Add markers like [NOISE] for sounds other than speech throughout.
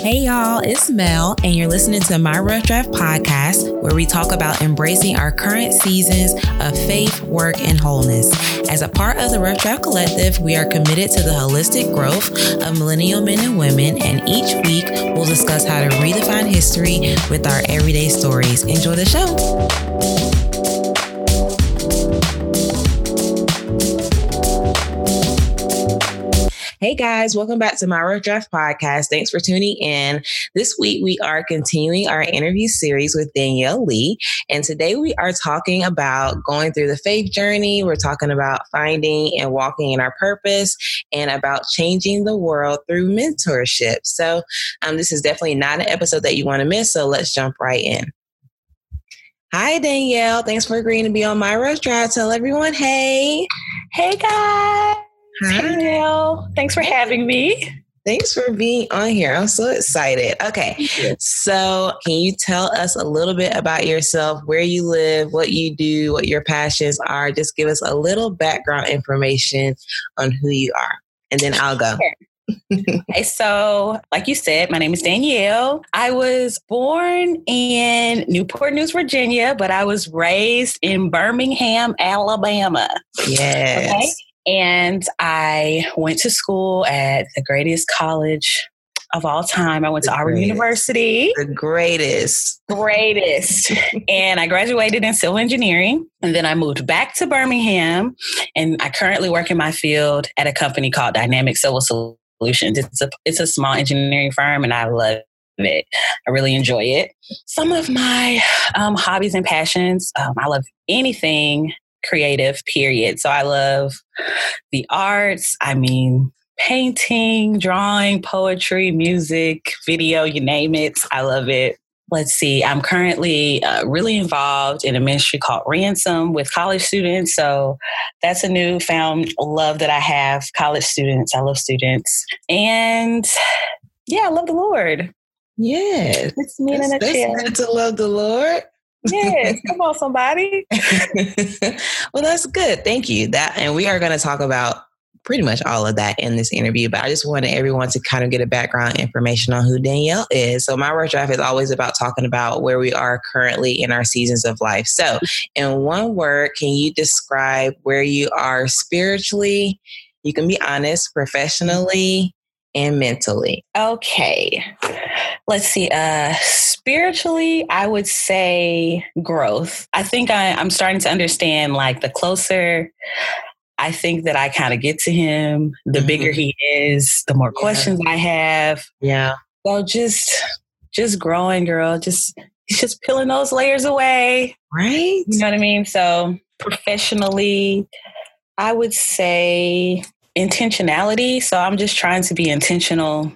Hey y'all, it's Mel, and you're listening to my Rough Draft podcast, where we talk about embracing our current seasons of faith, work, and wholeness. As a part of the Rough Draft Collective, we are committed to the holistic growth of millennial men and women, and each week we'll discuss how to redefine history with our everyday stories. Enjoy the show. Hey guys, welcome back to my Rough Draft podcast. Thanks for tuning in. This week we are continuing our interview series with Danielle Lee. And today we are talking about going through the faith journey. We're talking about finding and walking in our purpose and about changing the world through mentorship. So um, this is definitely not an episode that you want to miss. So let's jump right in. Hi, Danielle. Thanks for agreeing to be on my Rough Draft. Tell everyone, hey. Hey, guys. Hi. Neil. Thanks for having me. Thanks for being on here. I'm so excited. Okay. So, can you tell us a little bit about yourself, where you live, what you do, what your passions are? Just give us a little background information on who you are, and then I'll go. Okay, [LAUGHS] so like you said, my name is Danielle. I was born in Newport News, Virginia, but I was raised in Birmingham, Alabama. Yes. Okay? And I went to school at the greatest college of all time. I went the to Auburn greatest. University. The greatest. Greatest. [LAUGHS] and I graduated in civil engineering. And then I moved back to Birmingham. And I currently work in my field at a company called Dynamic Civil Solutions. It's a, it's a small engineering firm, and I love it. I really enjoy it. Some of my um, hobbies and passions um, I love anything creative, period. So I love the arts. I mean, painting, drawing, poetry, music, video, you name it. I love it. Let's see, I'm currently uh, really involved in a ministry called Ransom with college students. So that's a newfound love that I have. College students, I love students. And yeah, I love the Lord. Yes. It's me in a nutshell. to love the Lord. Yes, [LAUGHS] come on, somebody. well, that's good. Thank you. That, and we are going to talk about pretty much all of that in this interview. But I just wanted everyone to kind of get a background information on who Danielle is. So my work draft is always about talking about where we are currently in our seasons of life. So, in one word, can you describe where you are spiritually? You can be honest, professionally, and mentally. Okay. Let's see. Uh spiritually, I would say growth. I think I, I'm starting to understand like the closer I think that I kind of get to him, the mm-hmm. bigger he is, the more yeah. questions I have. Yeah. So just just growing, girl. Just just peeling those layers away. Right. You know what I mean? So professionally, I would say intentionality. So I'm just trying to be intentional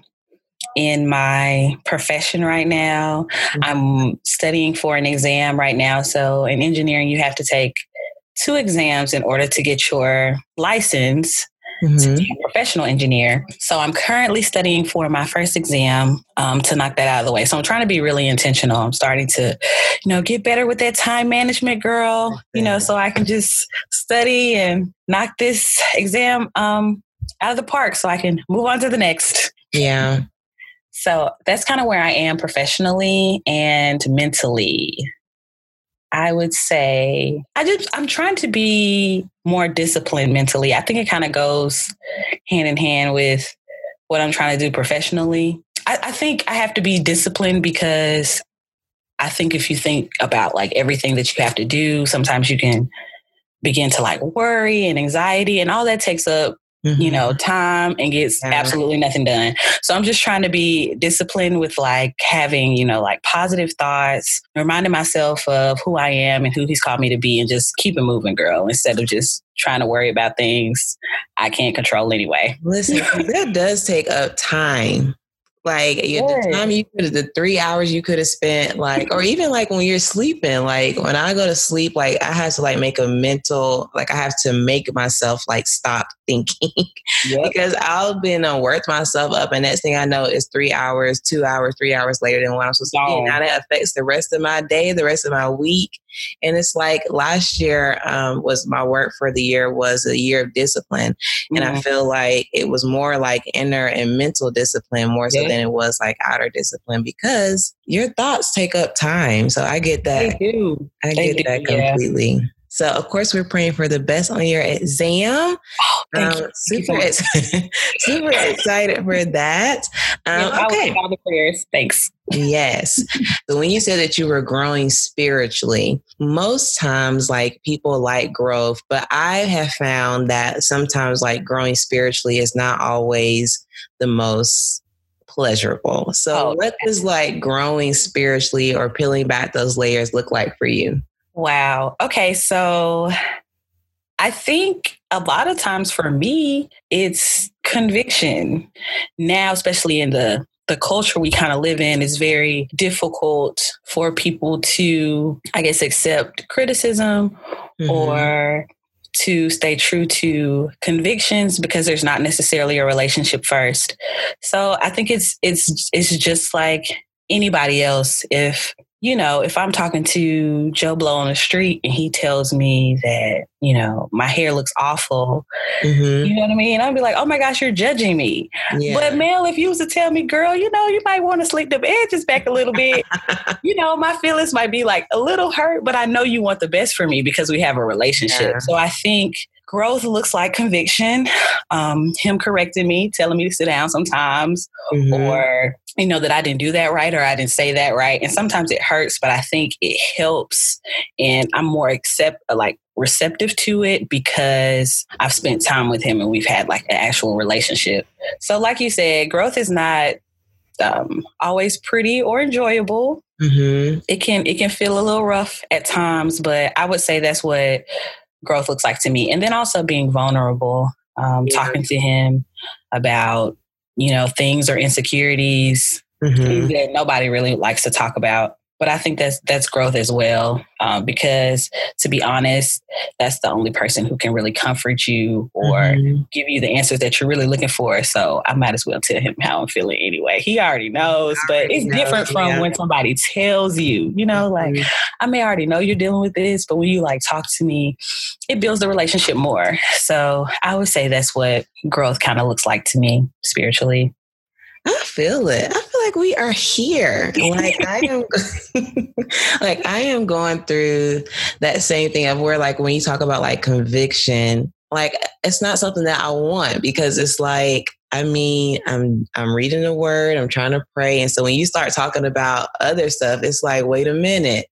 in my profession right now. Mm-hmm. I'm studying for an exam right now. So in engineering, you have to take two exams in order to get your license mm-hmm. to be a professional engineer. So I'm currently studying for my first exam um, to knock that out of the way. So I'm trying to be really intentional. I'm starting to, you know, get better with that time management, girl. You know, so I can just study and knock this exam um, out of the park, so I can move on to the next. Yeah. So that's kind of where I am professionally and mentally. I would say I just I'm trying to be more disciplined mentally. I think it kind of goes hand in hand with what I'm trying to do professionally. I, I think I have to be disciplined because I think if you think about like everything that you have to do, sometimes you can begin to like worry and anxiety and all that takes up Mm-hmm. you know, time and gets yeah. absolutely nothing done. So I'm just trying to be disciplined with like having, you know, like positive thoughts, reminding myself of who I am and who he's called me to be and just keep it moving, girl, instead of just trying to worry about things I can't control anyway. Listen, [LAUGHS] that does take up time like the time you could the three hours you could have spent like or even like when you're sleeping, like when I go to sleep, like I have to like make a mental like I have to make myself like stop thinking [LAUGHS] yep. because I'll be and work myself up and next thing I know is three hours, two hours, three hours later than what I'm supposed to be. Now that affects the rest of my day, the rest of my week. And it's like last year um, was my work for the year was a year of discipline. Mm-hmm. And I mm-hmm. feel like it was more like inner and mental discipline more so yeah. Than it was like outer discipline because your thoughts take up time. So I get that. They do. I They get do, that yeah. completely. So of course we're praying for the best on your exam. Oh, thank Um, you. Super, ex- [LAUGHS] super excited for that. Um, I'll okay. all the prayers. Thanks. Yes. So when you said that you were growing spiritually, most times like people like growth, but I have found that sometimes like growing spiritually is not always the most pleasurable. So Oh, what does like growing spiritually or peeling back those layers look like for you? Wow. Okay. So I think a lot of times for me, it's conviction. Now, especially in the the culture we kind of live in is very difficult for people to, I guess, accept criticism Mhm. or to stay true to convictions because there's not necessarily a relationship first. So I think it's it's it's just like anybody else if you know, if I'm talking to Joe Blow on the street and he tells me that, you know, my hair looks awful, Mhm. you know what I mean? I'd be like, oh my gosh, you're judging me. Yeah. But Mel, if you was to tell me, girl, you know, you might want to slick the edges back a little bit, [LAUGHS] you know, my feelings might be like a little hurt, but I know you want the best for me because we have a relationship. Yeah. So I think growth looks like conviction, um, him correcting me, telling me to sit down sometimes, Mhm. or you know that I didn't do that right or I didn't say that right. And sometimes it hurts, but I think it helps, and I'm more accept like receptive to it because I've spent time with him and we've had like an actual relationship. So, like you said, growth is not um, always pretty or enjoyable. Mhm. It can it can feel a little rough at times, but I would say that's what growth looks like to me. And then also being vulnerable, um, Yeah. talking to him about you know things or insecurities Mhm. that nobody really likes to talk about. But I think that's that's growth as well, um, because to be honest, that's the only person who can really comfort you or Mhm. give you the answers that you're really looking for. So I might as well tell him how I'm feeling anyway. He already knows, but Already it's knows, different from yeah. when somebody tells you. You know, like Mhm. I may already know you're dealing with this, but when you like talk to me, it builds the relationship more. So I would say that's what growth kind of looks like to me spiritually. I feel it. I like we are here. [LAUGHS] Like I am [LAUGHS] like I am going through that same thing of where like when you talk about like conviction, like it's not something that I want because it's like I mean, I'm I'm reading the word, I'm trying to pray. And so when you start talking about other stuff, it's like, wait a minute.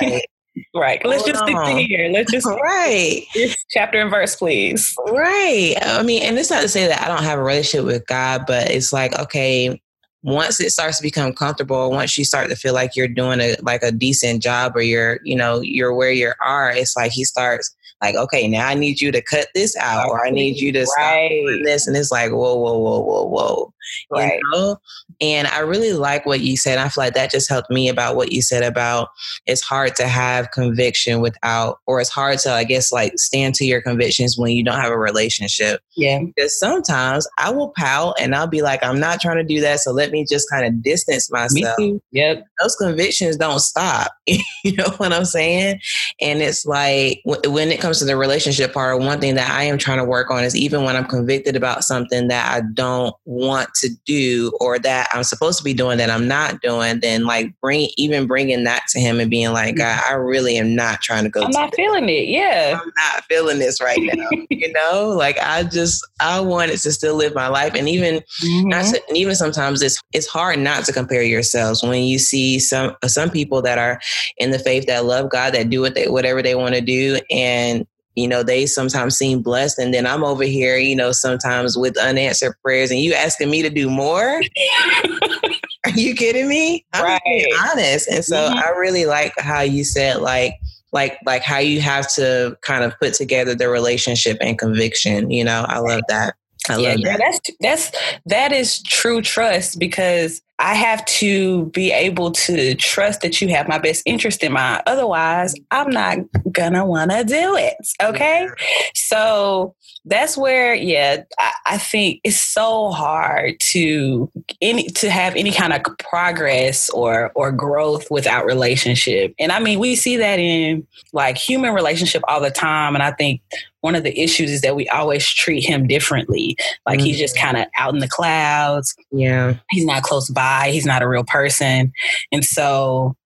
Like, [LAUGHS] Right. Let's Hold just stick to here. Let's just right. this chapter and verse, please. Right. I mean, and it's not to say that I don't have a relationship with God, but it's like, okay, once it starts to become comfortable, once you start to feel like you're doing a like a decent job or you're, you know, you're where you are, it's like he starts like, okay, now I need you to cut this out or I need you to stop doing this. And it's like, whoa, whoa, whoa, whoa, whoa. Right. You know? And I really like what you said. I feel like that just helped me about what you said about it's hard to have conviction without, or it's hard to, I guess, like stand to your convictions when you don't have a relationship. Yeah. Because sometimes I will pout and I'll be like, I'm not trying to do that. So let me just kind of distance myself. Yep. Those convictions don't stop. [LAUGHS] you know what I'm saying? And it's like when it comes to the relationship part, one thing that I am trying to work on is even when I'm convicted about something that I don't want to do or that I'm supposed to be doing that I'm not doing, then like bring even bringing that to him and being like, God, I really am not trying to go. I'm to not feeling it. [LAUGHS] Yeah. I'm not feeling this right now. you know, like I just I wanted to still live my life, and even not Mhm. to, and even sometimes it's it's hard not to compare yourselves when you see some some people that are in the faith that love God that do what they whatever they want to do and you know they sometimes seem blessed. And then I'm over here you know sometimes with unanswered prayers and you asking me to do more? [LAUGHS] Are you kidding me? I'm just being honest. And so Mhm. I really like how you said like like like how you have to kind of put together the relationship and conviction you know? I love that. I yeah, love that. that's that's that is true trust because I have to be able to trust that you have my best interest in mind. Otherwise, I'm not gonna wanna do it. Okay. So that's where, yeah, I, I, think it's so hard to any to have any kind of progress or or growth without relationship. And I mean, we see that in like human relationship all the time. And I think one of the issues is that we always treat him differently. Like mm-hmm. he's just kind of out in the clouds. Yeah. He's not close by. He's not a real person. And so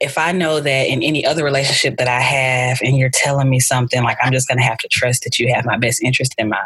if I know that in any other relationship that I have and you're telling me something, like I'm just going to have to trust that you have my best interest in mind,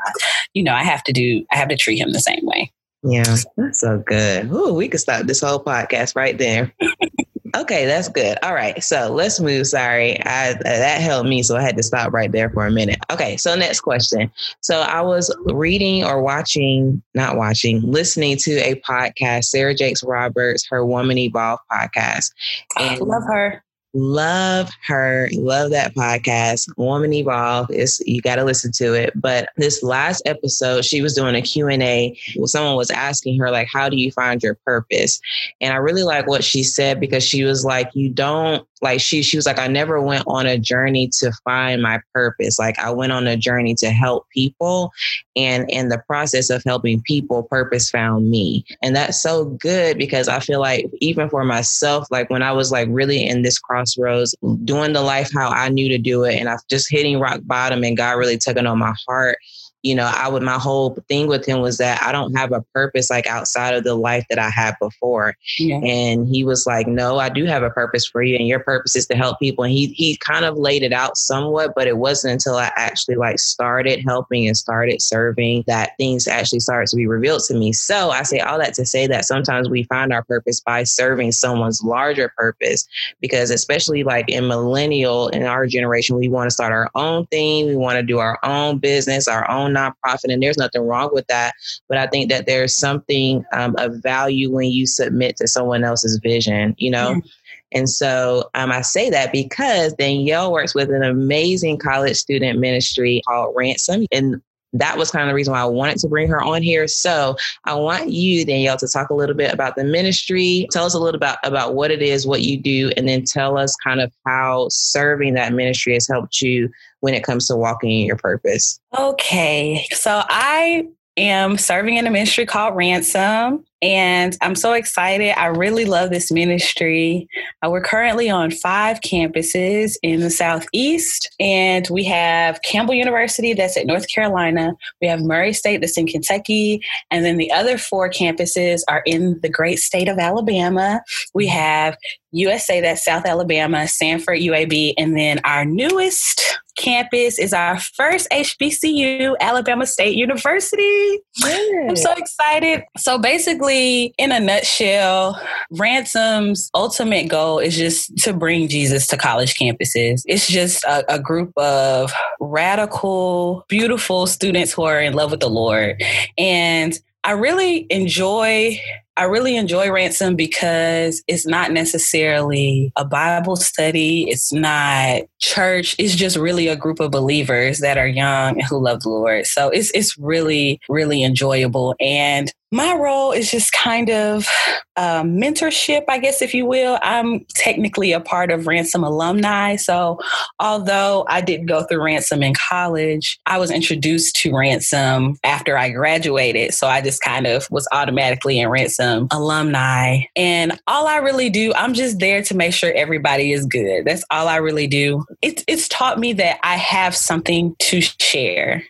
you know, I have to do, I have to treat him the same way. Yeah, that's so good. Ooh, we could stop this whole podcast right there. [LAUGHS] Okay, that's good. All right, so let's move. Sorry, I, that helped me, so I had to stop right there for a minute. Okay, so next question. So I was reading or watching, not watching, listening to a podcast, Sarah Jakes Roberts, her Woman Evolve podcast. And I love her. Love her. Love that podcast. Woman Evolve is you got to listen to it. But this last episode, she was doing a Q&A. Someone was asking her like, how do you find your purpose? And I really like what she said because she was like, you don't like she she was like i never went on a journey to find my purpose. Like i went on a journey to help people and in the process of helping people purpose found me. And that's so good because i feel like even for myself like when i was like really in this crossroads doing the life how i knew to do it and i just hitting rock bottom and god really took it on my heart you know, I would, my whole thing with him was that I don't have a purpose like outside of the life that I had before. Yeah. And he was like, no, I do have a purpose for you. And your purpose is to help people. And he, he kind of laid it out somewhat, but it wasn't until I actually like started helping and started serving that things actually started to be revealed to me. So I say all that to say that sometimes we find our purpose by serving someone's larger purpose, because especially like in millennial in our generation, we want to start our own thing. We want to do our own business, our own nonprofit, and there's nothing wrong with that. But I think that there's something um, of value when you submit to someone else's vision, you know? Mm-hmm. And so um, I say that because Danielle works with an amazing college student ministry called Ransom. And that was kind of the reason why I wanted to bring her on here. So I want you, Danielle, to talk a little bit about the ministry. Tell us a little about, about what it is, what you do, and then tell us kind of how serving that ministry has helped you when it comes to walking in your purpose. Okay. So I am serving in a ministry called Ransom. And I'm so excited. I really love this ministry. Uh, we're currently on five campuses in the Southeast, and we have Campbell University that's at North Carolina. We have Murray State that's in Kentucky. And then the other four campuses are in the great state of Alabama. We have USA, that's South Alabama, Samford, UAB, and then our newest campus is our first HBCU, Alabama State University. I'm so excited. So basically, in a nutshell, Ransom's ultimate goal is just to bring Jesus to college campuses. It's just a, a group of radical, beautiful students who are in love with the Lord. And I really enjoy I really enjoy Ransom because it's not necessarily a Bible study. It's not church. It's just really a group of believers that are young and who love the Lord. So it's it's really really enjoyable. And my role is just kind of um, mentorship, I guess, if you will. I'm technically a part of Ransom alumni. So, although I didn't go through Ransom in college, I was introduced to Ransom after I graduated. So, I just kind of was automatically in Ransom alumni. And all I really do, I'm just there to make sure everybody is good. That's all I really do. It's, it's taught me that I have something to share.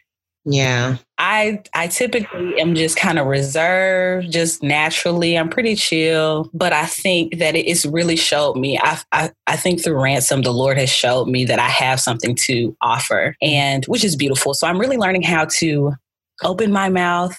Yeah. I I typically am just kind of reserved, just naturally. I'm pretty chill, but I think that it's really showed me. I, I I think through ransom, the Lord has showed me that I have something to offer, and which is beautiful. So I'm really learning how to open my mouth,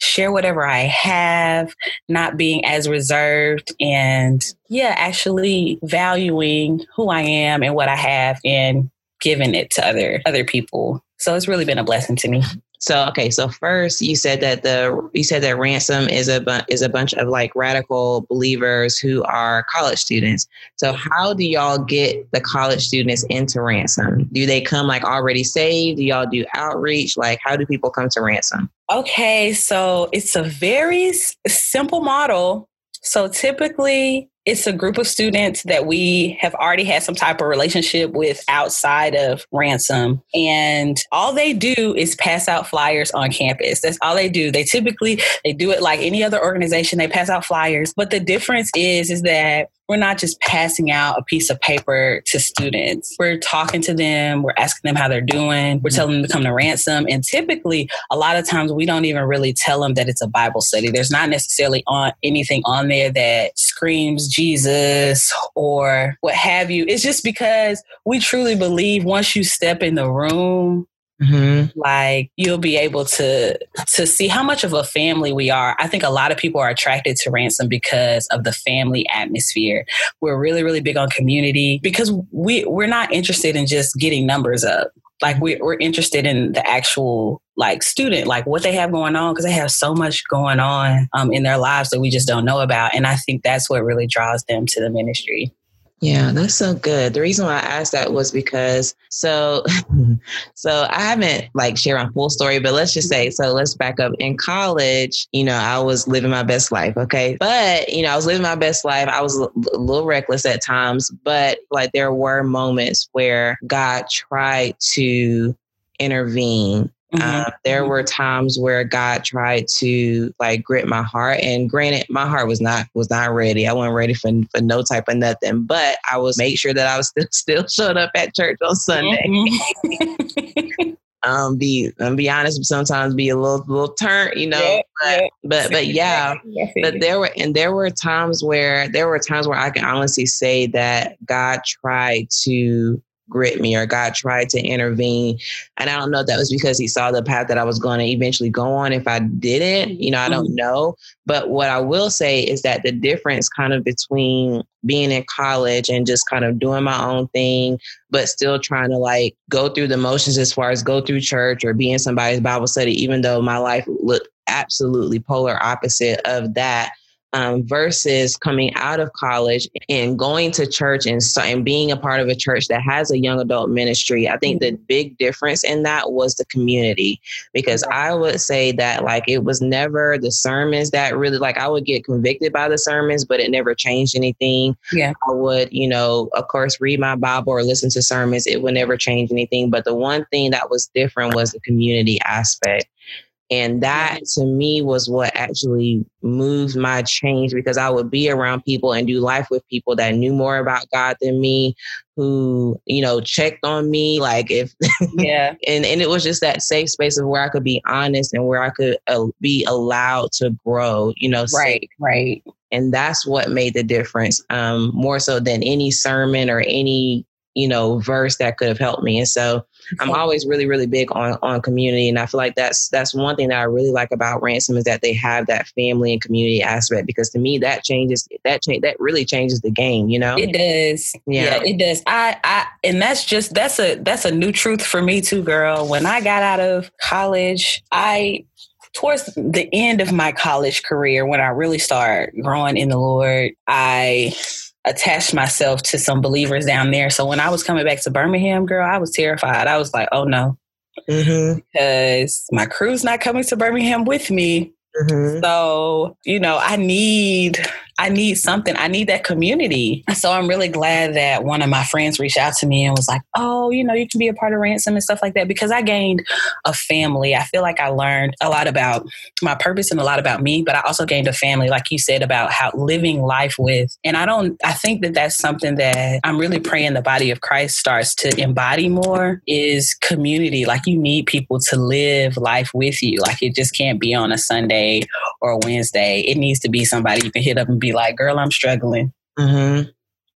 share whatever I have, not being as reserved, and yeah, actually valuing who I am and what I have, and giving it to other other people so it's really been a blessing to me. So okay, so first you said that the you said that ransom is a bu- is a bunch of like radical believers who are college students. So how do y'all get the college students into ransom? Do they come like already saved? Do y'all do outreach? Like how do people come to ransom? Okay, so it's a very simple model So typically, it's a group of students that we have already had some type of relationship with outside of ransom. And all they do is pass out flyers on campus. That's all they do. They typically they do it like any other organization. They pass out flyers. But the difference is is that we're not just passing out a piece of paper to students. We're talking to them, we're asking them how they're doing, we're telling them to come to ransom. And typically, a lot of times we don't even really tell them that it's a Bible study. There's not necessarily on anything on there that screams Jesus or what have you. It's just because we truly believe once you step in the room, Mm-hmm. Like you'll be able to to see how much of a family we are. I think a lot of people are attracted to ransom because of the family atmosphere. We're really really big on community because we we're not interested in just getting numbers up. Like we, we're interested in the actual like student, like what they have going on because they have so much going on um, in their lives that we just don't know about. And I think that's what really draws them to the ministry. Yeah, that's so good. The reason why I asked that was because so mm-hmm. [LAUGHS] so I haven't like shared my full story, but let's just say so let's back up. In college, you know, I was living my best life, okay? But, you know, I was living my best life. I was a little reckless at times, but like there were moments where God tried to intervene Mm-hmm. Uh, there were times where God tried to like grit my heart, and granted, my heart was not was not ready. I wasn't ready for for no type of nothing. But I was make sure that I was still [LAUGHS] still showed up at church on Sunday. Mm-hmm. [LAUGHS] um, be and be honest, sometimes be a little little turn, you know. Yeah, but, yeah. but but yeah, but there were and there were times where there were times where I can honestly say that God tried to grit me or God tried to intervene. And I don't know if that was because he saw the path that I was going to eventually go on. If I didn't, you know, I don't mm-hmm. know. But what I will say is that the difference kind of between being in college and just kind of doing my own thing, but still trying to like go through the motions as far as go through church or be in somebody's Bible study, even though my life looked absolutely polar opposite of that um, versus coming out of college and going to church and, and being a part of a church that has a young adult ministry. I think the big difference in that was the community because I would say that like it was never the sermons that really like I would get convicted by the sermons, but it never changed anything. Yeah. I would, you know, of course, read my Bible or listen to sermons. It would never change anything. But the one thing that was different was the community aspect. And that to me was what actually moved my change because I would be around people and do life with people that knew more about God than me, who, you know, checked on me. Like if, yeah. [LAUGHS] and, and it was just that safe space of where I could be honest and where I could uh, be allowed to grow, you know. Right, safe. right. And that's what made the difference, um, more so than any sermon or any you know verse that could have helped me. And so i'm always really really big on on community. And i feel like that's that's one thing that i really like about ransom is that they have that family and community aspect because to me that changes that change that really changes the game you know? It does. Yeah. yeah it does. I i and that's just that's a that's a new truth for me too girl. When i got out of college i towards the end of my college career when i really started growing in the lord i attached myself to some believers down there. So when I was coming back to Birmingham, girl, I was terrified. I was like, oh no, mm-hmm. because my crew's not coming to Birmingham with me. Mm-hmm. So, you know, I need I need something. I need that community. So I'm really glad that one of my friends reached out to me and was like, oh, you know, you can be a part of Ransom and stuff like that because I gained a family. I feel like I learned a lot about my purpose and a lot about me, but I also gained a family, like you said, about how living life with. And I don't, I think that that's something that I'm really praying the body of Christ starts to embody more is community. Like you need people to live life with you. Like it just can't be on a Sunday or a Wednesday. It needs to be somebody you can hit up and be like, girl, I'm struggling. Mm-hmm.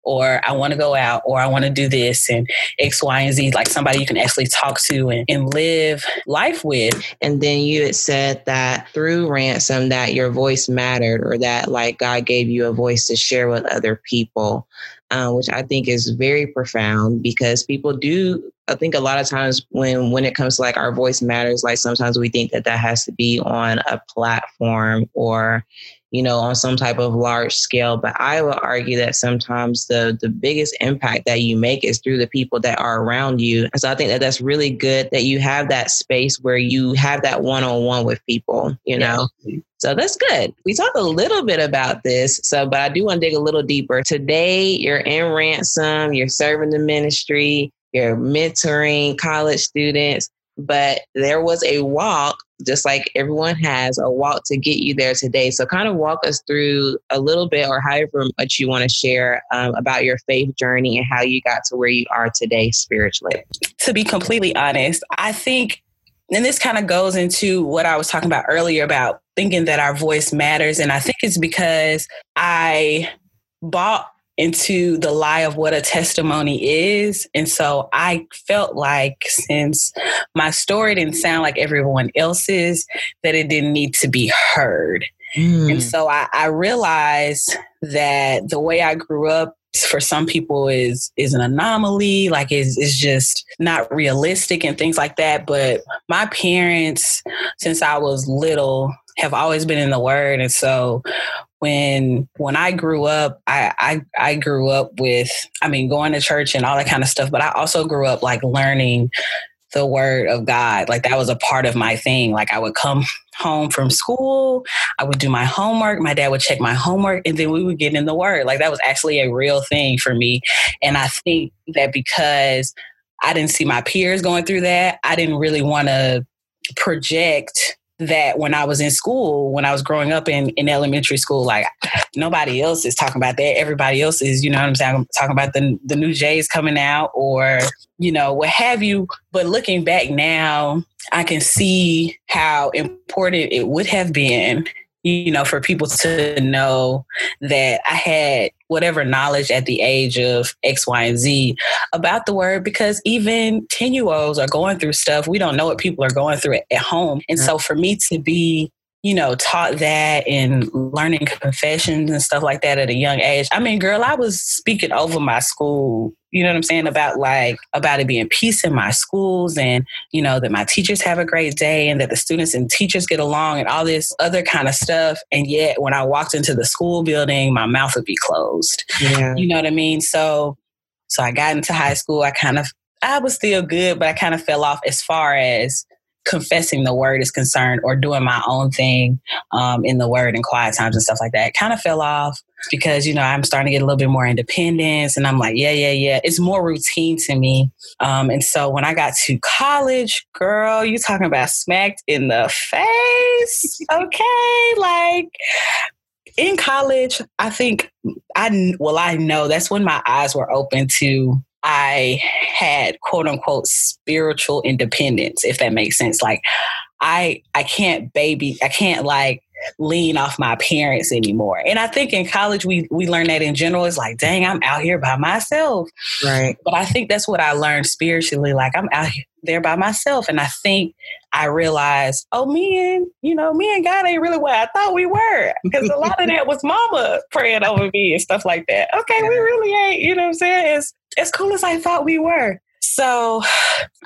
Or I want to go out, or I want to do this, and X, Y, and Z, like somebody you can actually talk to and, and live life with. And then you had said that through ransom that your voice mattered, or that like God gave you a voice to share with other people. Uh, which I think is very profound because people do I think a lot of times when when it comes to like our voice matters, like sometimes we think that that has to be on a platform or you know, on some type of large scale. But I would argue that sometimes the the biggest impact that you make is through the people that are around you. And so I think that that's really good that you have that space where you have that one on one with people. You know. Yeah. So that's good. We talked a little bit about this. So, but I do want to dig a little deeper. Today, you're in ransom, you're serving the ministry, you're mentoring college students but there was a walk just like everyone has a walk to get you there today. So kind of walk us through a little bit or however much you want to share um, about your faith journey and how you got to where you are today spiritually. To be completely honest i think and this kind of goes into what i was talking about earlier about thinking that our voice matters and i think it's because i bought into the lie of what a testimony is. And so I felt like since my story didn't sound like everyone else's, that it didn't need to be heard. Mm. And so I, I realized that the way I grew up for some people is is an anomaly like is is just not realistic and things like that but my parents since i was little have always been in the word and so when when I grew up, I, I I grew up with I mean going to church and all that kind of stuff, but I also grew up like learning the word of God. Like that was a part of my thing. Like I would come home from school, I would do my homework, my dad would check my homework, and then we would get in the word. Like that was actually a real thing for me. And I think that because I didn't see my peers going through that, I didn't really want to project that when I was in school, when I was growing up in, in elementary school, like nobody else is talking about that. Everybody else is, you know what I'm saying, talking about the the new J's coming out or, you know, what have you. But looking back now, I can see how important it would have been you know, for people to know that I had whatever knowledge at the age of X, Y, and Z about the word because even 10 year olds are going through stuff. We don't know what people are going through at, home. And so for me to be you know, taught that and learning confessions and stuff like that at a young age. I mean, girl, I was speaking over my school, you know what I'm saying, about like about it being peace in my schools and, you know, that my teachers have a great day and that the students and teachers get along and all this other kind of stuff. And yet when I walked into the school building, my mouth would be closed. Yeah. You know what I mean? So so I got into high school, I kind of I was still good, but I kind of fell off as far as confessing the word is concerned or doing my own thing um, in the word and quiet times and stuff like that kind of fell off because you know i'm starting to get a little bit more independence and i'm like yeah yeah yeah it's more routine to me. Um, and so when i got to college girl you talking about smacked in the face [LAUGHS] okay? Like in college i think i well i know that's when my eyes were open to I had quote unquote spiritual independence, if that makes sense. Like I I can't baby, I can't like lean off my parents anymore. And I think in college we we learn that in general. It's like, dang, I'm out here by myself. Right. But I think that's what I learned spiritually. Like I'm out there by myself. And I think I realized, oh, me and, you know, me and God ain't really what I thought we were. Because a lot of that was mama praying over me and stuff like that. Okay, yeah. we really ain't, you know what I'm saying? It's as cool as I thought we were. So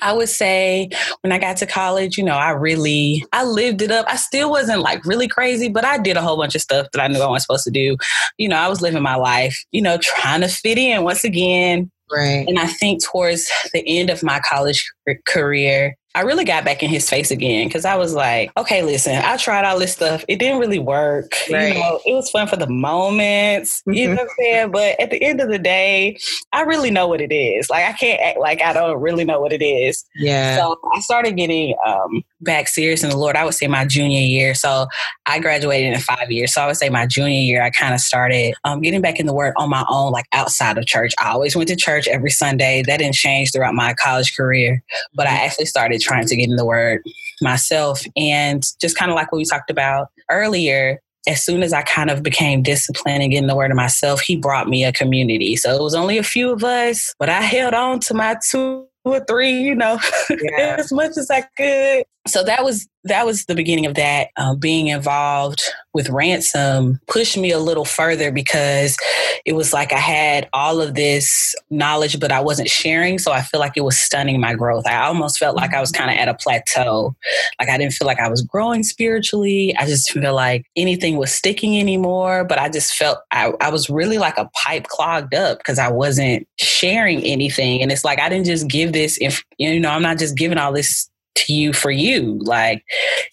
I would say when I got to college, you know, I really I lived it up. I still wasn't like really crazy, but I did a whole bunch of stuff that I knew I wasn't supposed to do. You know, I was living my life, you know, trying to fit in once again. Right. And I think towards the end of my college career, I really got back in his face again because I was like, okay, listen, I tried all this stuff. It didn't really work. Right. You know, it was fun for the moments, mm-hmm. you know what I'm saying? But at the end of the day, I really know what it is. Like I can't act like I don't really know what it is. Yeah. So I started getting um, back serious in the Lord, I would say my junior year. So I graduated in five years. So I would say my junior year, I kind of started um, getting back in the Word on my own, like outside of church. I always went to church every Sunday. That didn't change throughout my college career, but I mm-hmm. actually started trying to get in the Word myself. And just kind of like what we talked about earlier, as soon as I kind of became disciplined and getting the word of myself, he brought me a community. So it was only a few of us, but I held on to my two or three, you know, [LAUGHS] yeah. as much as I could. So that was that was the beginning of that. Uh, being involved with ransom pushed me a little further because it was like I had all of this knowledge, but I wasn't sharing. So I feel like it was stunning my growth. I almost felt like I was kind of at a plateau. Like I didn't feel like I was growing spiritually. I just feel like anything was sticking anymore. But I just felt I, I was really like a pipe clogged up because I wasn't sharing anything. And it's like I didn't just give this if you know, I'm not just giving all this to you for you. Like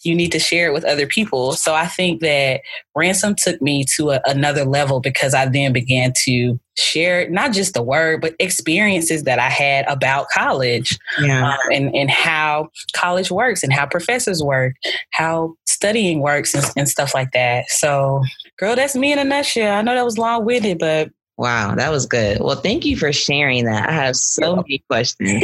you need to share it with other people. So I think that Ransom took me to a, another level because I then began to share not just the word, but experiences that I had about college yeah. um, and, and how college works and how professors work, how studying works and, and stuff like that. So, girl, that's me in a nutshell. I know that was long winded, but Wow, that was good. Well, thank you for sharing that. I have so many questions.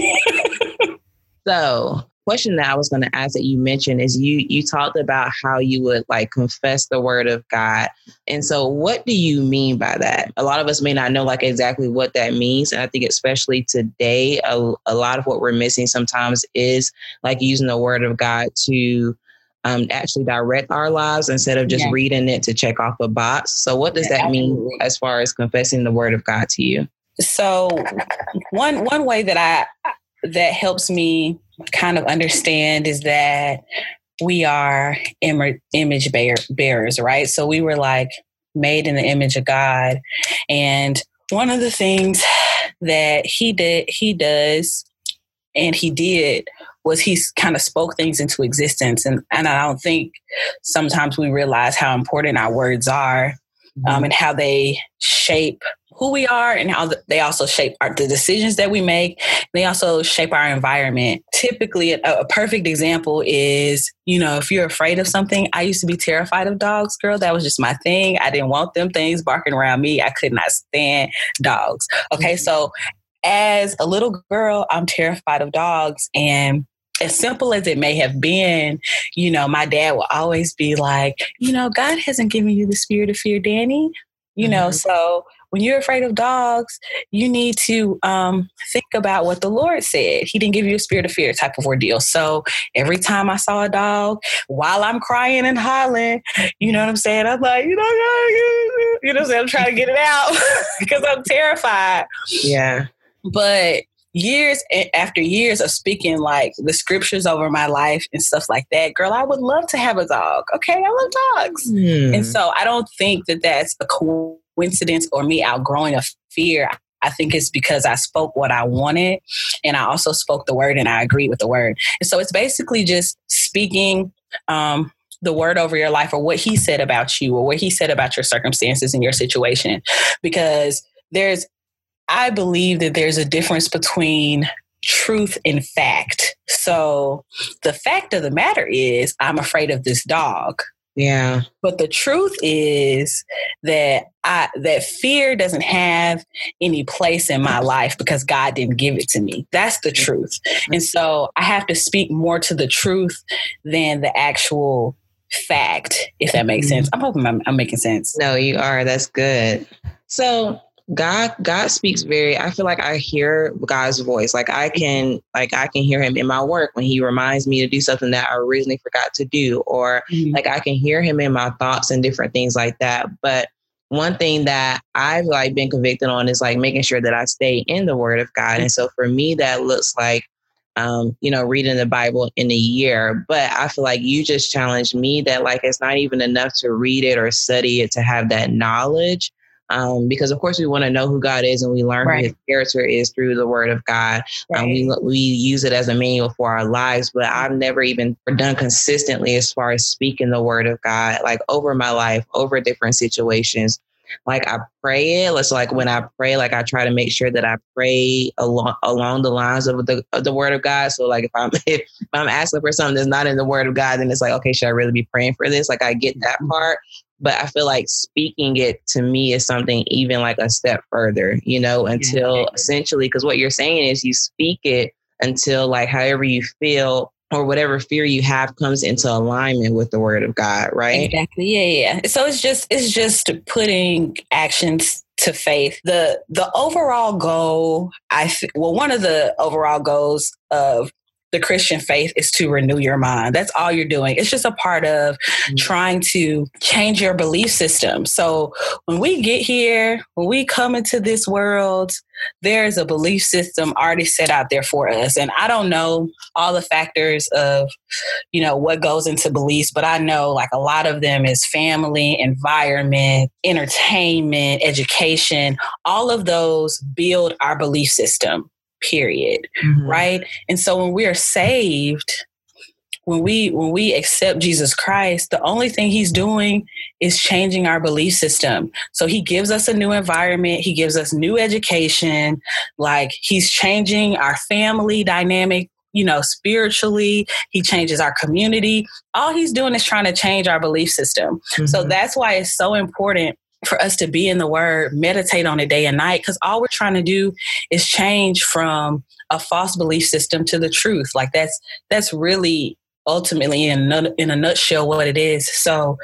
[LAUGHS] so, question that I was going to ask that you mentioned is you you talked about how you would like confess the word of God. And so what do you mean by that? A lot of us may not know like exactly what that means. And I think especially today, a, a lot of what we're missing sometimes is like using the word of God to um, actually direct our lives instead of just yeah. reading it to check off a box. So what does that mean as far as confessing the word of God to you? So one one way that I that helps me kind of understand is that we are Im- image bear- bearers, right? So we were like made in the image of God. And one of the things that he did, he does, and he did was he kind of spoke things into existence. And, and I don't think sometimes we realize how important our words are um, mm-hmm. and how they shape who we are and how they also shape our, the decisions that we make. They also shape our environment. Typically, a, a, perfect example is, you know, if you're afraid of something, I used to be terrified of dogs, girl. That was just my thing. I didn't want them things barking around me. I could not stand dogs. Okay. Mm-hmm. So as a little girl, I'm terrified of dogs. And as simple as it may have been, you know, my dad will always be like, you know, God hasn't given you the spirit of fear, Danny. You know, mm-hmm. so when you're afraid of dogs, you need to um, think about what the Lord said. He didn't give you a spirit of fear type of ordeal. So every time I saw a dog, while I'm crying and hollering, you know what I'm saying? I'm like, you know, you know, what I'm saying? I'm trying to get it out [LAUGHS] because I'm terrified. Yeah. But years after years of speaking like the scriptures over my life and stuff like that, girl, I would love to have a dog. Okay, I love dogs. Hmm. And so I don't think that that's a coincidence or me outgrowing a fear. I think it's because I spoke what I wanted and I also spoke the word and I agreed with the word. And so it's basically just speaking um, the word over your life or what he said about you or what he said about your circumstances and your situation. Because there's, I believe that there's a difference between truth and fact. So the fact of the matter is, I'm afraid of this dog. Yeah. But the truth is that I that fear doesn't have any place in my life because God didn't give it to me. That's the truth. And so I have to speak more to the truth than the actual fact, if that makes mm-hmm. sense. I'm hoping I'm, I'm making sense. No, you are. That's good. So God God speaks very I feel like I hear God's voice. Like I can like I can hear him in my work when he reminds me to do something that I originally forgot to do or mm-hmm. like I can hear him in my thoughts and different things like that. But one thing that I've like been convicted on is like making sure that I stay in the word of God. And so for me that looks like um, you know, reading the Bible in a year. But I feel like you just challenged me that like it's not even enough to read it or study it to have that knowledge um, because of course we want to know who God is and we learn right. who His character is through the Word of God. Right. Um, we we use it as a manual for our lives, but I've never even done consistently as far as speaking the Word of God, like over my life, over different situations. Like I pray it. It's like when I pray, like I try to make sure that I pray along along the lines of the of the Word of God. So like if I'm [LAUGHS] if I'm asking for something that's not in the Word of God, then it's like okay, should I really be praying for this? Like I get that mm-hmm. part, but I feel like speaking it to me is something even like a step further, you know, until essentially, because what you're saying is you speak it until like however you feel or whatever fear you have comes into alignment with the word of God, right? Exactly. Yeah, yeah. So it's just it's just putting actions to faith. The the overall goal, I well, one of the overall goals of the Christian faith is to renew your mind. That's all you're doing. It's just a part of mm-hmm. trying to change your belief system. So when we get here, when we come into this world, there's a belief system already set out there for us. And I don't know all the factors of, you know, what goes into beliefs, but I know like a lot of them is family, environment, entertainment, education. All of those build our belief system period mm-hmm. right and so when we are saved when we when we accept Jesus Christ, the only thing he's doing is changing our belief system. So he gives us a new environment, he gives us new education, like he's changing our family dynamic, you know, spiritually, he changes our community. All he's doing is trying to change our belief system. Mm-hmm. So that's why it's so important for us to be in the word, meditate on it day and night, because all we're trying to do is change from a false belief system to the truth. Like that's that's really ultimately in a, in a nutshell what it is. So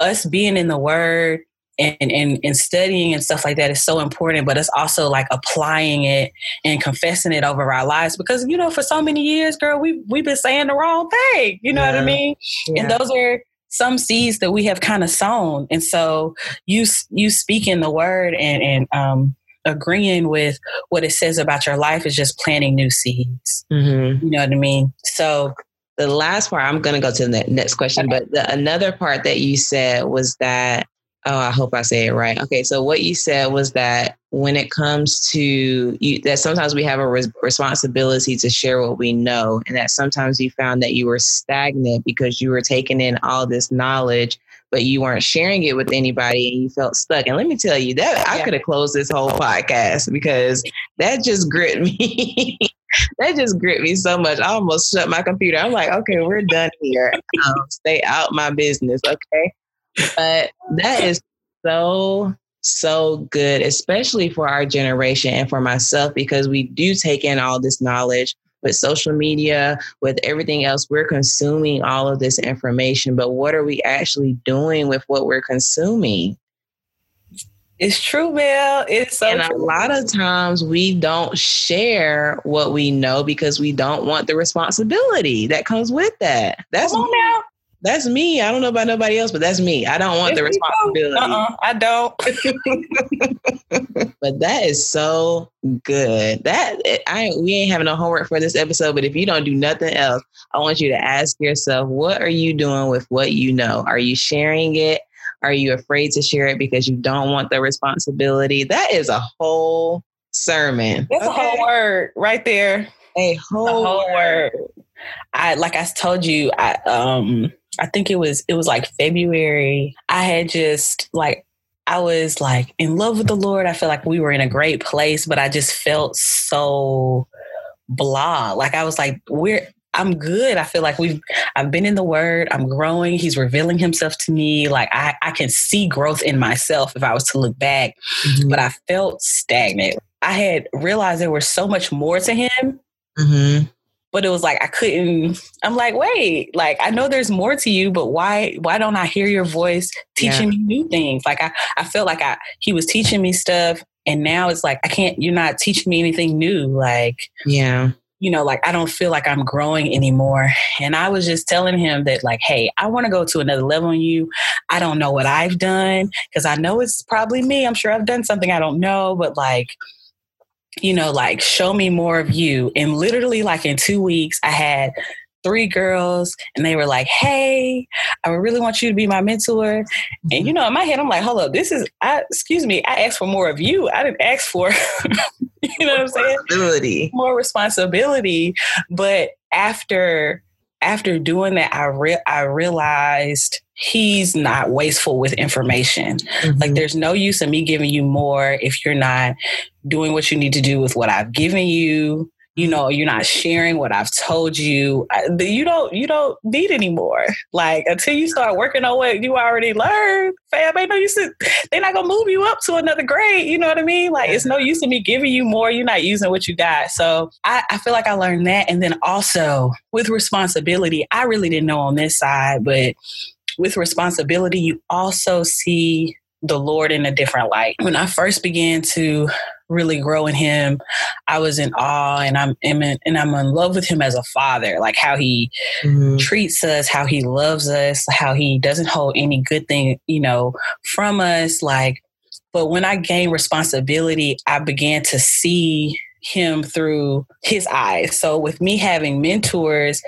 us being in the word and, and, and studying and stuff like that is so important, but it's also like applying it and confessing it over our lives because, you know, for so many years, girl, we, we've been saying the wrong thing. You know yeah. what I mean? Yeah. And those are some seeds that we have kind of sown. And so you you speaking the word and and um, agreeing with what it says about your life is just planting new seeds. Mm-hmm. You know what I mean? So the last part, I'm going to go to the next question, okay. but the, another part that you said was that Oh, I hope I say it right. Okay, so what you said was that when it comes to you, that sometimes we have a res- responsibility to share what we know, and that sometimes you found that you were stagnant because you were taking in all this knowledge, but you weren't sharing it with anybody, and you felt stuck. And let me tell you that I could have closed this whole podcast because that just grit me. [LAUGHS] that just grit me so much. I almost shut my computer. I'm like, okay, we're done here. Um, stay out my business, okay? But that is so so good, especially for our generation and for myself, because we do take in all this knowledge with social media, with everything else. We're consuming all of this information, but what are we actually doing with what we're consuming? It's true, Mel. It's so and true. a lot of times we don't share what we know because we don't want the responsibility that comes with that. That's Come on now that's me. I don't know about nobody else, but that's me. I don't want the responsibility. Uh-uh, I don't. [LAUGHS] but that is so good. That I we ain't having no homework for this episode, but if you don't do nothing else, I want you to ask yourself, what are you doing with what you know? Are you sharing it? Are you afraid to share it because you don't want the responsibility? That is a whole sermon. That's okay? a whole word right there. A whole, whole word. word. I like I told you, I um I think it was it was like February. I had just like I was like in love with the Lord. I felt like we were in a great place, but I just felt so blah. Like I was like, we're I'm good. I feel like we've I've been in the word. I'm growing. He's revealing himself to me. Like I, I can see growth in myself if I was to look back. Mm-hmm. But I felt stagnant. I had realized there was so much more to him. Mm-hmm but it was like I couldn't. I'm like, wait, like I know there's more to you, but why why don't I hear your voice teaching yeah. me new things? Like I I felt like I he was teaching me stuff, and now it's like I can't. You're not teaching me anything new. Like yeah. You know, like I don't feel like I'm growing anymore. And I was just telling him that, like, hey, I want to go to another level in you. I don't know what I've done because I know it's probably me. I'm sure I've done something I don't know, but like, you know, like show me more of you. And literally, like in two weeks, I had three girls and they were like, Hey, I really want you to be my mentor. And mm-hmm. you know, in my head, I'm like, hold up, this is I excuse me, I asked for more of you. I didn't ask for [LAUGHS] you know what I'm saying? More responsibility. But after after doing that, I re- I realized he's not wasteful with information. Mm-hmm. Like there's no use in me giving you more if you're not doing what you need to do with what I've given you. You know, you're not sharing what I've told you. You don't you don't need anymore. Like until you start working on what you already learned, fam, ain't no use to, they're not gonna move you up to another grade. You know what I mean? Like it's no use in me giving you more. You're not using what you got. So I, I feel like I learned that. And then also with responsibility, I really didn't know on this side, but with responsibility, you also see the Lord in a different light. When I first began to really grow in him. I was in awe and I'm in, and I'm in love with him as a father, like how he mm-hmm. treats us, how he loves us, how he doesn't hold any good thing, you know, from us. Like, but when I gained responsibility, I began to see him through his eyes. So with me having mentors,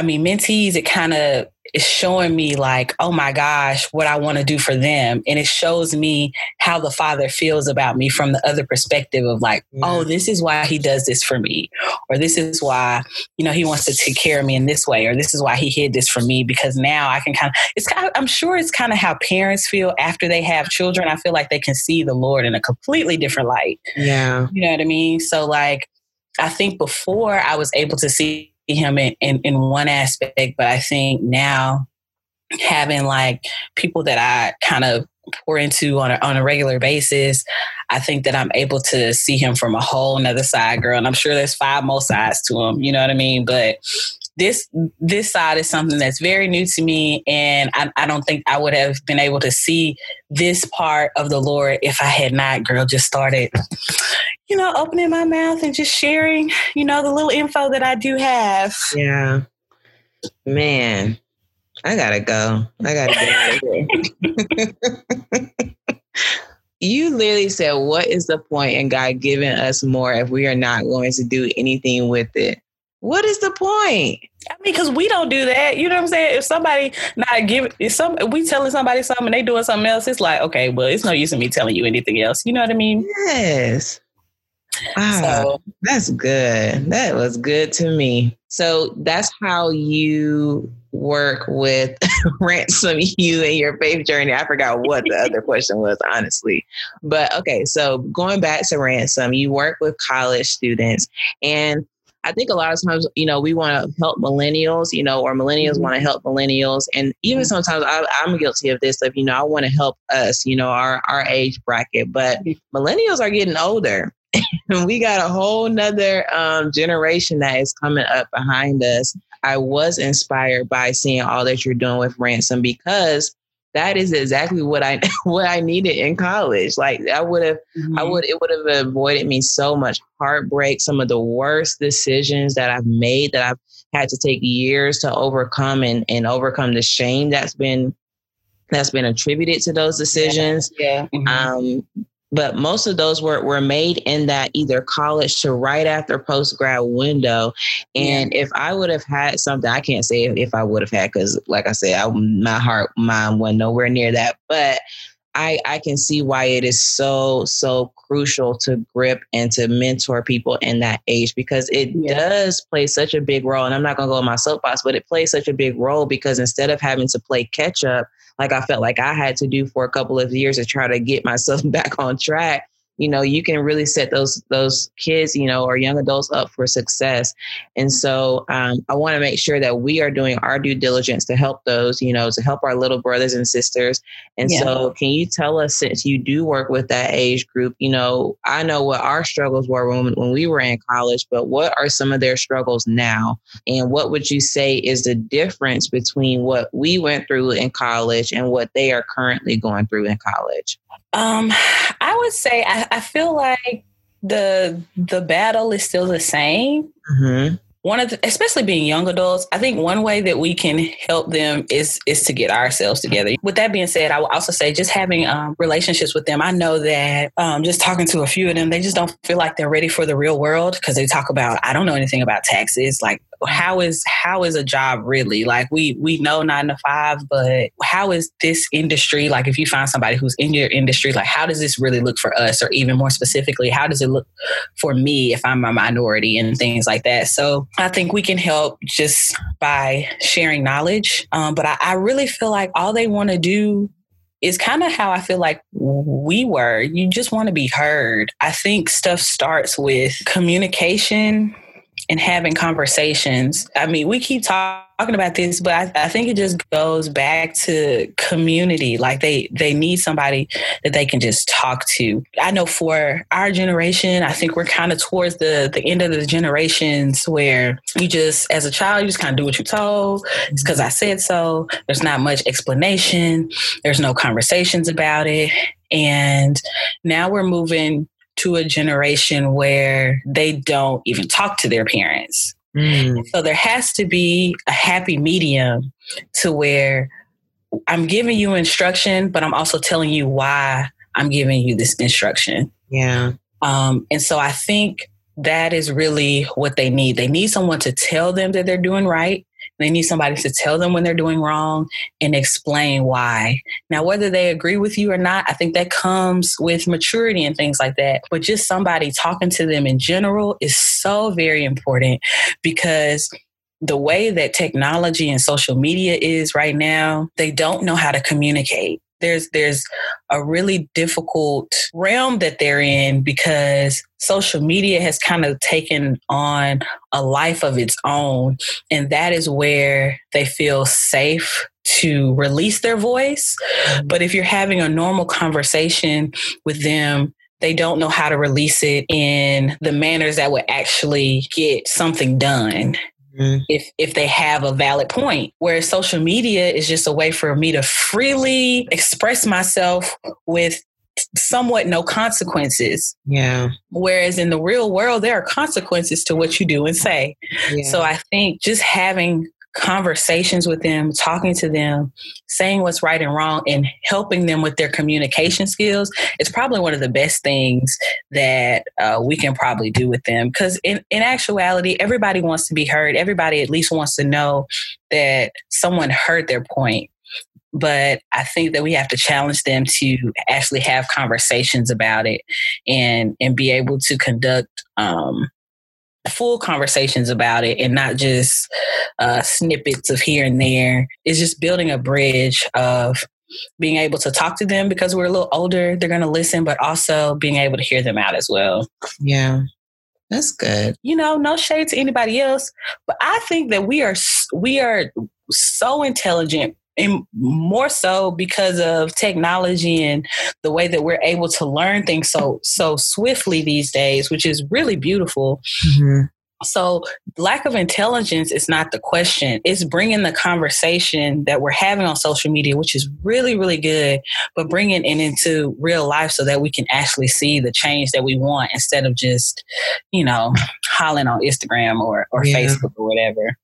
I mean, mentees, it kind of is showing me like, oh my gosh, what I want to do for them. And it shows me how the father feels about me from the other perspective of like, yeah. oh, this is why he does this for me. Or this is why, you know, he wants to take care of me in this way. Or this is why he hid this from me because now I can kind of, it's kind of, I'm sure it's kind of how parents feel after they have children. I feel like they can see the Lord in a completely different light. Yeah. You know what I mean? So like, I think before I was able to see him in, in, in one aspect, but I think now having like people that I kind of pour into on a, on a regular basis, I think that I'm able to see him from a whole another side, girl. And I'm sure there's five more sides to him. You know what I mean? But this this side is something that's very new to me, and I, I don't think I would have been able to see this part of the Lord if I had not, girl, just started you know, opening my mouth and just sharing, you know, the little info that I do have. Yeah. Man, I gotta go. I gotta get out of here. [LAUGHS] you literally said, What is the point in God giving us more if we are not going to do anything with it? What is the point? I mean, because we don't do that. You know what I'm saying? If somebody not give, if some we telling somebody something and they doing something else, it's like, okay, well, it's no use in me telling you anything else. You know what I mean? Yes. Ah, so, that's good. That was good to me. So that's how you work with [LAUGHS] ransom you and your faith journey. I forgot what the other [LAUGHS] question was, honestly. But okay, so going back to ransom, you work with college students and I think a lot of times, you know, we want to help millennials, you know, or millennials mm-hmm. want to help millennials. And even mm-hmm. sometimes I, am guilty of this of, you know, I want to help us, you know, our, our age bracket, but [LAUGHS] millennials are getting older. [LAUGHS] we got a whole nother um, generation that is coming up behind us. I was inspired by seeing all that you're doing with Ransom because that is exactly what I [LAUGHS] what I needed in college. Like I would have, mm-hmm. I would it would have avoided me so much heartbreak. Some of the worst decisions that I've made that I've had to take years to overcome and and overcome the shame that's been that's been attributed to those decisions. Yeah. yeah. Mm-hmm. Um, but most of those were, were made in that either college to right after post grad window. And yeah. if I would have had something, I can't say if I would have had, because like I said, I, my heart, mind went nowhere near that. But I, I can see why it is so, so crucial to grip and to mentor people in that age because it yeah. does play such a big role. And I'm not going to go on my soapbox, but it plays such a big role because instead of having to play catch up, like I felt like I had to do for a couple of years to try to get myself [LAUGHS] back on track you know you can really set those those kids you know or young adults up for success. And so um, i want to make sure that we are doing our due diligence to help those you know to help our little brothers and sisters. And yeah. so can you tell us since you do work with that age group you know i know what our struggles were when, when we were in college but what are some of their struggles now? And what would you say is the difference between what we went through in college and what they are currently going through in college um, I would say I, I feel like the the battle is still the same. Mm-hmm. One of the, especially being young adults, I think one way that we can help them is is to get ourselves together. With that being said, I will also say just having um, relationships with them. I know that um, just talking to a few of them, they just don't feel like they're ready for the real world because they talk about I don't know anything about taxes. Like how is how is a job really like we we know nine to five but how is this industry like if you find somebody who's in your industry like how does this really look for us or even more specifically how does it look for me if i'm a minority and things like that so i think we can help just by sharing knowledge um, but I, I really feel like all they want to do is kind of how I feel like we were. You just want to be heard. I think stuff starts with communication and having conversations. I mean, we keep talking about this, but I, I, think it just goes back to community. Like they they need somebody that they can just talk to. I know for our generation, I think we're kind of towards the the end of the generations where you just as a child you just kind of do what you're told. It's because I said so. There's not much explanation. There's no conversations about it. And now we're moving to a generation where they don't even talk to their parents. Mm. So there has to be a happy medium to where I'm giving you instruction, but I'm also telling you why I'm giving you this instruction. Yeah. Um, and so I think that is really what they need. They need someone to tell them that they're doing right. They need somebody to tell them when they're doing wrong and explain why. Now, whether they agree with you or not, I think that comes with maturity and things like that. But just somebody talking to them in general is so very important because the way that technology and social media is right now, they don't know how to communicate there's there's a really difficult realm that they're in because social media has kind of taken on a life of its own. And that is where they feel safe to release their voice. Mm-hmm. but if you're having a normal conversation with them they don't know how to release it in the manners that would actually get something done mm-hmm. if if they have a valid point. Whereas social media is just a way for me to freely express myself with somewhat no consequences. Yeah. Whereas in the real world, there are consequences to what you do and say. Yeah. So I think just having conversations with them, talking to them, saying what's right and wrong, and helping them with their communication skills it's probably one of the best things that uh, we can probably do with them. Because in, in actuality, everybody wants to be heard. Everybody at least wants to know that someone heard their point. But I think that we have to challenge them to actually have conversations about it and and be able to conduct um, full conversations about it and not just uh, snippets of here and there. It's just building a bridge of being able to talk to them because we're a little older, they're going to listen, but also being able to hear them out as well. Yeah. That's good. You know, no shade to anybody else, but I think that we are we are so intelligent and more so because of technology and the way that we're able to learn things so so swiftly these days which is really beautiful mm-hmm. so lack of intelligence is not the question it's bringing the conversation that we're having on social media which is really really good but bringing it into real life so that we can actually see the change that we want instead of just you know hollering on instagram or, or yeah. facebook or whatever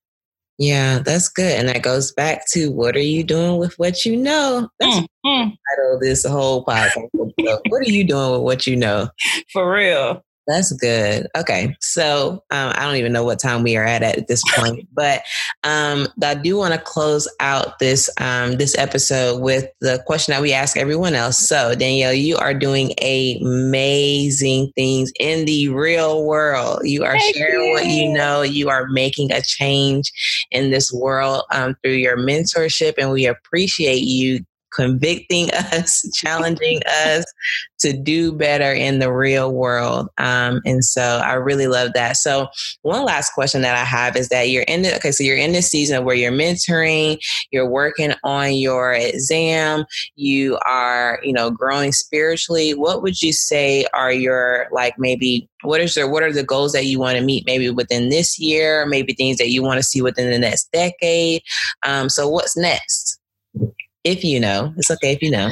yeah, that's good. And that goes back to what are you doing with what you know? That's mm, mm. title this whole podcast. what are you doing with what you know? For real. That's good. Okay. So um, I don't even know what time we are at at this [LAUGHS] point, but um, I do want to close out this um, this episode with the question that we ask everyone else. So Danielle, you are doing amazing things in the real world. You are Thank sharing you. what you know. You are making a change in this world um, through your mentorship, and we appreciate you convicting [LAUGHS] us, challenging us to do better in the real world. Um, and so I really love that. So one last question that I have is that you're in the, okay, so you're in this season where you're mentoring, you're working on your exam, you are, you know, growing spiritually. What would you say are your like maybe what is your what are the goals that you want to meet maybe within this year, maybe things that you want to see within the next decade? Um, so what's next? If you know. It's okay if you know.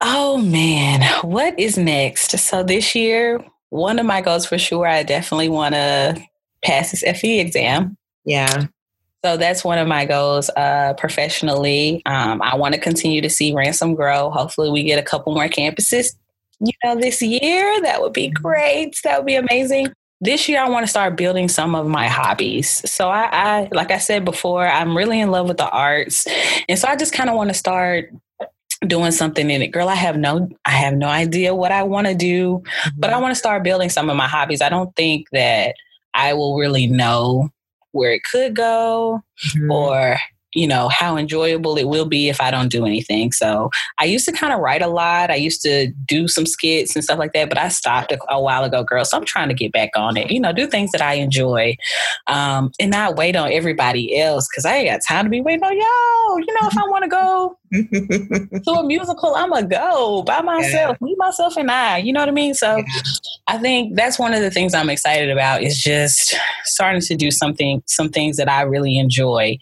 Oh man, what is next? So this year, one of my goals for sure, I definitely want to pass this FE exam. Yeah. So that's one of my goals uh, professionally. Um, I want to continue to see Ransom grow. Hopefully, we get a couple more campuses, you know, this year. That would be great. That would be amazing this year I want to start building some of my hobbies. So I, I like I said before, I'm really in love with the arts. And so I just kind of want to start doing something in it. Girl, I have no I have no idea what I want to do, mm-hmm. but I mm-hmm. want to start building some of my hobbies. I don't think that I will really know where it could go mm-hmm. or you know how enjoyable it will be if I don't do anything. So I used to kind of write a lot. I used to do some skits and stuff like that, but I stopped a, a while ago, girl. So I'm trying to get back on it. You know, do things that I enjoy, um, and not wait on everybody else because I ain't got time to be waiting on y'all. You know, if I want to go to a musical, I'm going to go by myself, yeah. me, myself, and I. You know what I mean? So yeah. I think that's one of the things I'm excited about is just starting to do something, some things that I really enjoy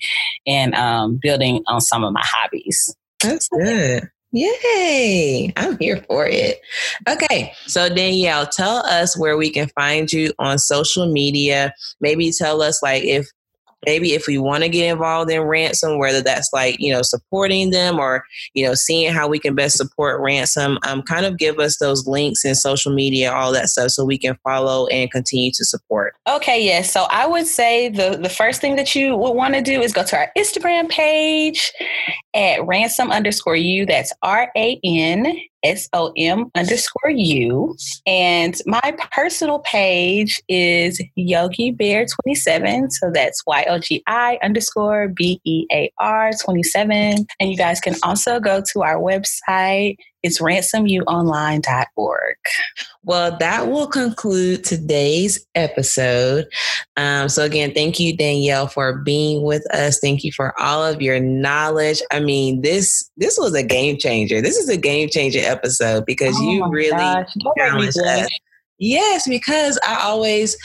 and um, building on some of my hobbies. That's good. Yay! I'm here for it. Okay, so Danielle, tell us where we can find you on social media. Maybe tell us like if maybe if we want to get involved in ransom whether that's like you know supporting them or you know seeing how we can best support ransom um, kind of give us those links and social media all that stuff so we can follow and continue to support. Okay yes so i would say the the first thing that you would want to do is go to our instagram page at ransom underscore you that's r-a-n S O M underscore U. And my personal page is Yogi Bear 27. So that's Y O G I underscore B E A R 27. And you guys can also go to our website. It's ransomuonline.org. Well, that will conclude today's episode. Um, so, again, thank you, Danielle, for being with us. Thank you for all of your knowledge. I mean, this this was a game changer. This is a game changer episode because oh you really challenged us. Yes, because I always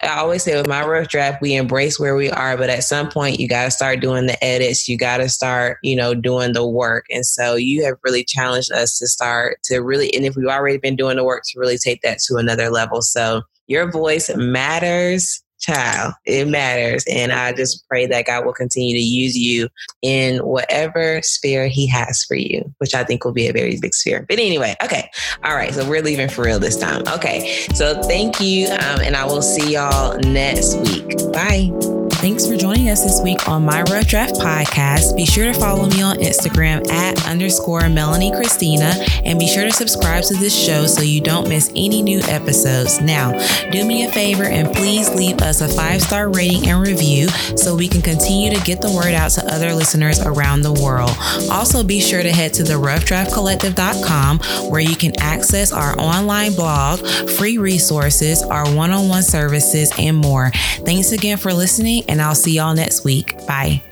I always say with my rough draft, we embrace where we are, but at some point you gotta start doing the edits, you gotta start, you know, doing the work. And so you have really challenged us to start to really and if we've already been doing the work to really take that to another level. So your voice matters child. It matters. And I just pray that God will continue to use you in whatever sphere He has for you, which I think will be a very big sphere. But anyway, okay. All right. So we're leaving for real this time. Okay. So thank you. Um, and I will see y'all next week. Bye. Thanks for joining us this week on My Rough Draft podcast. Be sure to follow me on Instagram at underscore Melanie Christina and be sure to subscribe to this show so you don't miss any new episodes. Now, do me a favor and please leave us a five star rating and review so we can continue to get the word out to other listeners around the world. Also, be sure to head to the roughdraftcollective.com where you can access our online blog, free resources, our one on one services, and more. Thanks again for listening and I'll see y'all next week. Bye.